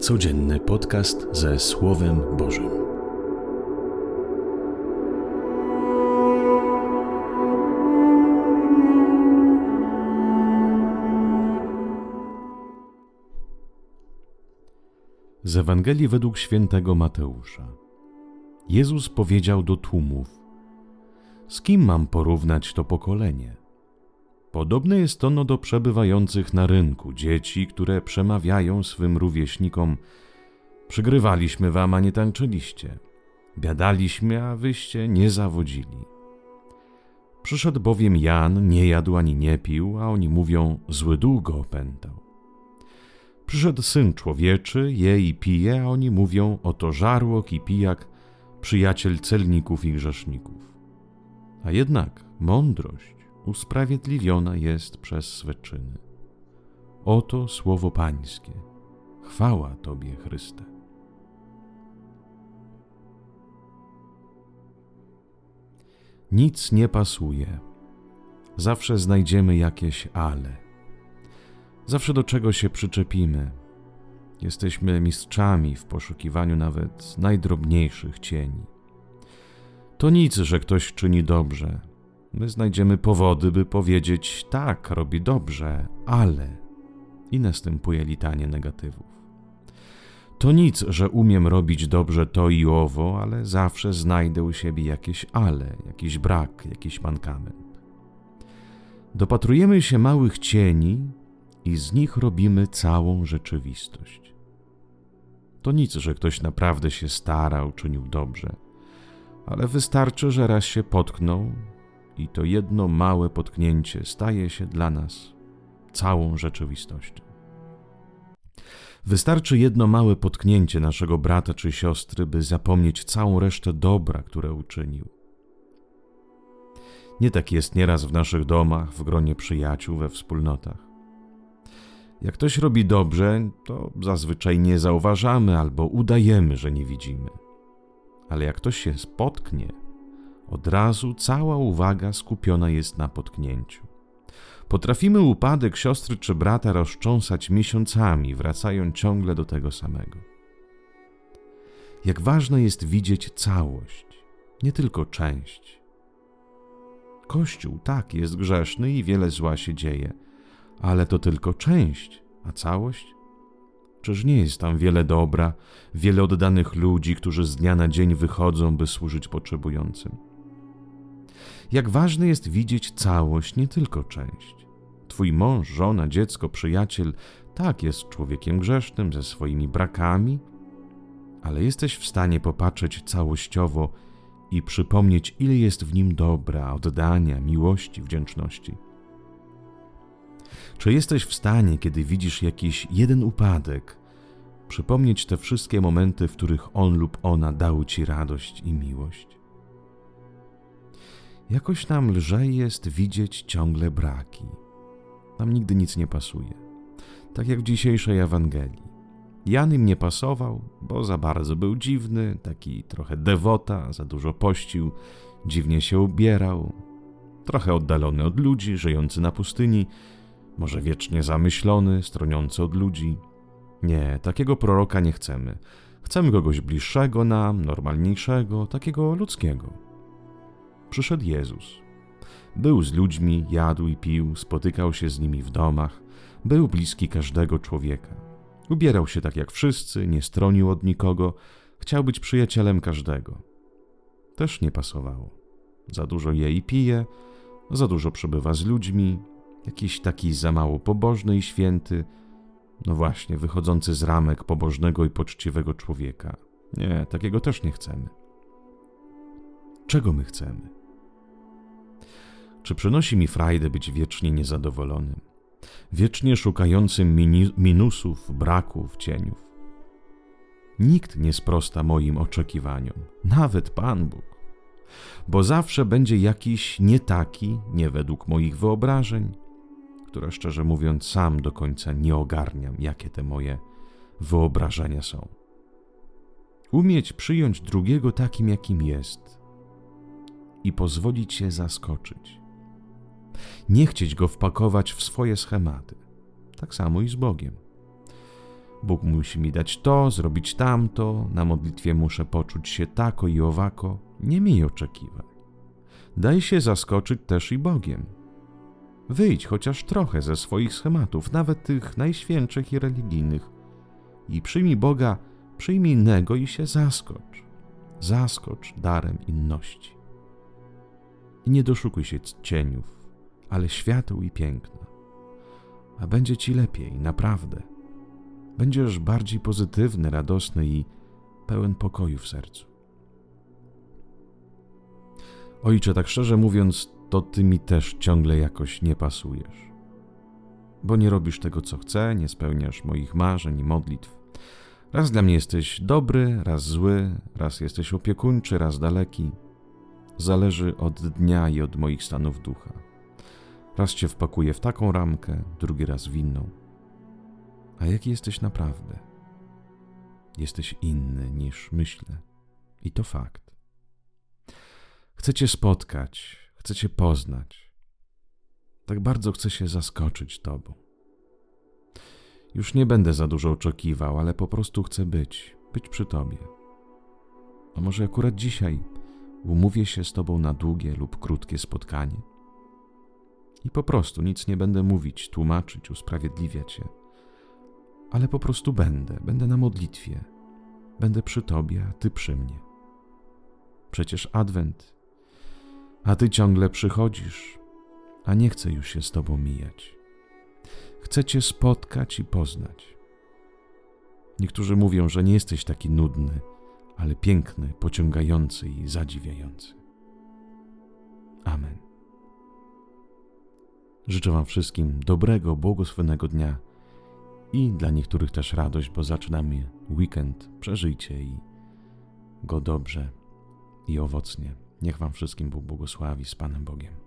Codzienny podcast ze Słowem Bożym. Z Ewangelii według świętego Mateusza. Jezus powiedział do tłumów: Z kim mam porównać to pokolenie? Podobne jest ono do przebywających na rynku dzieci, które przemawiają swym rówieśnikom: Przygrywaliśmy wam, a nie tańczyliście. Biadaliśmy, a wyście nie zawodzili. Przyszedł bowiem Jan, nie jadł ani nie pił, a oni mówią: Zły długo opętał. Przyszedł syn człowieczy, je i pije, a oni mówią: Oto żarłok i pijak, przyjaciel celników i grzeszników. A jednak mądrość usprawiedliwiona jest przez swe czyny. Oto słowo Pańskie. Chwała Tobie, Chryste. Nic nie pasuje. Zawsze znajdziemy jakieś ale. Zawsze do czego się przyczepimy. Jesteśmy mistrzami w poszukiwaniu nawet najdrobniejszych cieni. To nic, że ktoś czyni dobrze, my znajdziemy powody, by powiedzieć: tak, robi dobrze, ale. I następuje litanie negatywów. To nic, że umiem robić dobrze to i owo, ale zawsze znajdę u siebie jakieś ale, jakiś brak, jakiś mankament. Dopatrujemy się małych cieni i z nich robimy całą rzeczywistość. To nic, że ktoś naprawdę się starał, czynił dobrze, ale wystarczy, że raz się potknął i to jedno małe potknięcie staje się dla nas całą rzeczywistością. Wystarczy jedno małe potknięcie naszego brata czy siostry, by zapomnieć całą resztę dobra, które uczynił. Nie tak jest nieraz w naszych domach, w gronie przyjaciół, we wspólnotach. Jak ktoś robi dobrze, to zazwyczaj nie zauważamy albo udajemy, że nie widzimy. Ale jak ktoś się spotknie, od razu cała uwaga skupiona jest na potknięciu. Potrafimy upadek siostry czy brata rozcząsać miesiącami, wracając ciągle do tego samego. Jak ważne jest widzieć całość, nie tylko część. Kościół tak jest grzeszny i wiele zła się dzieje, ale to tylko część, a całość? Czyż nie jest tam wiele dobra, wiele oddanych ludzi, którzy z dnia na dzień wychodzą, by służyć potrzebującym? Jak ważne jest widzieć całość, nie tylko część. Twój mąż, żona, dziecko, przyjaciel, tak jest człowiekiem grzesznym ze swoimi brakami, ale jesteś w stanie popatrzeć całościowo i przypomnieć, ile jest w nim dobra, oddania, miłości, wdzięczności. Czy jesteś w stanie, kiedy widzisz jakiś jeden upadek, przypomnieć te wszystkie momenty, w których on lub ona dał ci radość i miłość? Jakoś nam lżej jest widzieć ciągle braki. Nam nigdy nic nie pasuje. Tak jak w dzisiejszej Ewangelii. Jan im nie pasował, bo za bardzo był dziwny, taki trochę dewota, za dużo pościł, dziwnie się ubierał, trochę oddalony od ludzi, żyjący na pustyni, może wiecznie zamyślony, stroniący od ludzi. Nie, takiego proroka nie chcemy. Chcemy kogoś bliższego nam, normalniejszego, takiego ludzkiego przyszedł Jezus. Był z ludźmi, jadł i pił, spotykał się z nimi w domach, był bliski każdego człowieka. Ubierał się tak jak wszyscy, nie stronił od nikogo, chciał być przyjacielem każdego. Też nie pasowało. Za dużo je i pije, za dużo przebywa z ludźmi, jakiś taki za mało pobożny i święty, no właśnie, wychodzący z ramek pobożnego i poczciwego człowieka. Nie, takiego też nie chcemy. Czego my chcemy? Czy przynosi mi frajdę być wiecznie niezadowolonym, wiecznie szukającym minusów, braków, cieniów? Nikt nie sprosta moim oczekiwaniom, nawet Pan Bóg, bo zawsze będzie jakiś nie taki, nie według moich wyobrażeń, które szczerze mówiąc sam do końca nie ogarniam, jakie te moje wyobrażenia są. Umieć przyjąć drugiego takim, jakim jest i pozwolić się zaskoczyć nie chcieć go wpakować w swoje schematy. Tak samo i z Bogiem. Bóg musi mi dać to, zrobić tamto, na modlitwie muszę poczuć się tako i owako. Nie miej oczekiwań. Daj się zaskoczyć też i Bogiem. Wyjdź chociaż trochę ze swoich schematów, nawet tych najświętszych i religijnych, i przyjmij Boga, przyjmij innego i się zaskocz. Zaskocz darem inności. I nie doszukuj się cieniów, ale świateł i piękna. A będzie ci lepiej, naprawdę. Będziesz bardziej pozytywny, radosny i pełen pokoju w sercu. Ojcze, tak szczerze mówiąc, to ty mi też ciągle jakoś nie pasujesz. Bo nie robisz tego, co chcę, nie spełniasz moich marzeń i modlitw. Raz dla mnie jesteś dobry, raz zły, raz jesteś opiekuńczy, raz daleki. Zależy od dnia i od moich stanów ducha. Raz cię wpakuję w taką ramkę, drugi raz w inną. A jaki jesteś naprawdę? Jesteś inny niż myślę. I to fakt. Chcę Cię spotkać, chcę Cię poznać. Tak bardzo chcę się zaskoczyć Tobą. Już nie będę za dużo oczekiwał, ale po prostu chcę być, być przy Tobie. A może akurat dzisiaj umówię się z Tobą na długie lub krótkie spotkanie? I po prostu nic nie będę mówić, tłumaczyć, usprawiedliwiać się, ale po prostu będę, będę na modlitwie, będę przy Tobie, a Ty przy mnie. Przecież Adwent a ty ciągle przychodzisz, a nie chcę już się z tobą mijać. Chcę cię spotkać i poznać. Niektórzy mówią, że nie jesteś taki nudny, ale piękny, pociągający i zadziwiający. Amen. Życzę Wam wszystkim dobrego, błogosławionego dnia i dla niektórych też radość, bo zaczynamy weekend. Przeżyjcie i go dobrze i owocnie. Niech Wam wszystkim Bóg błogosławi z Panem Bogiem.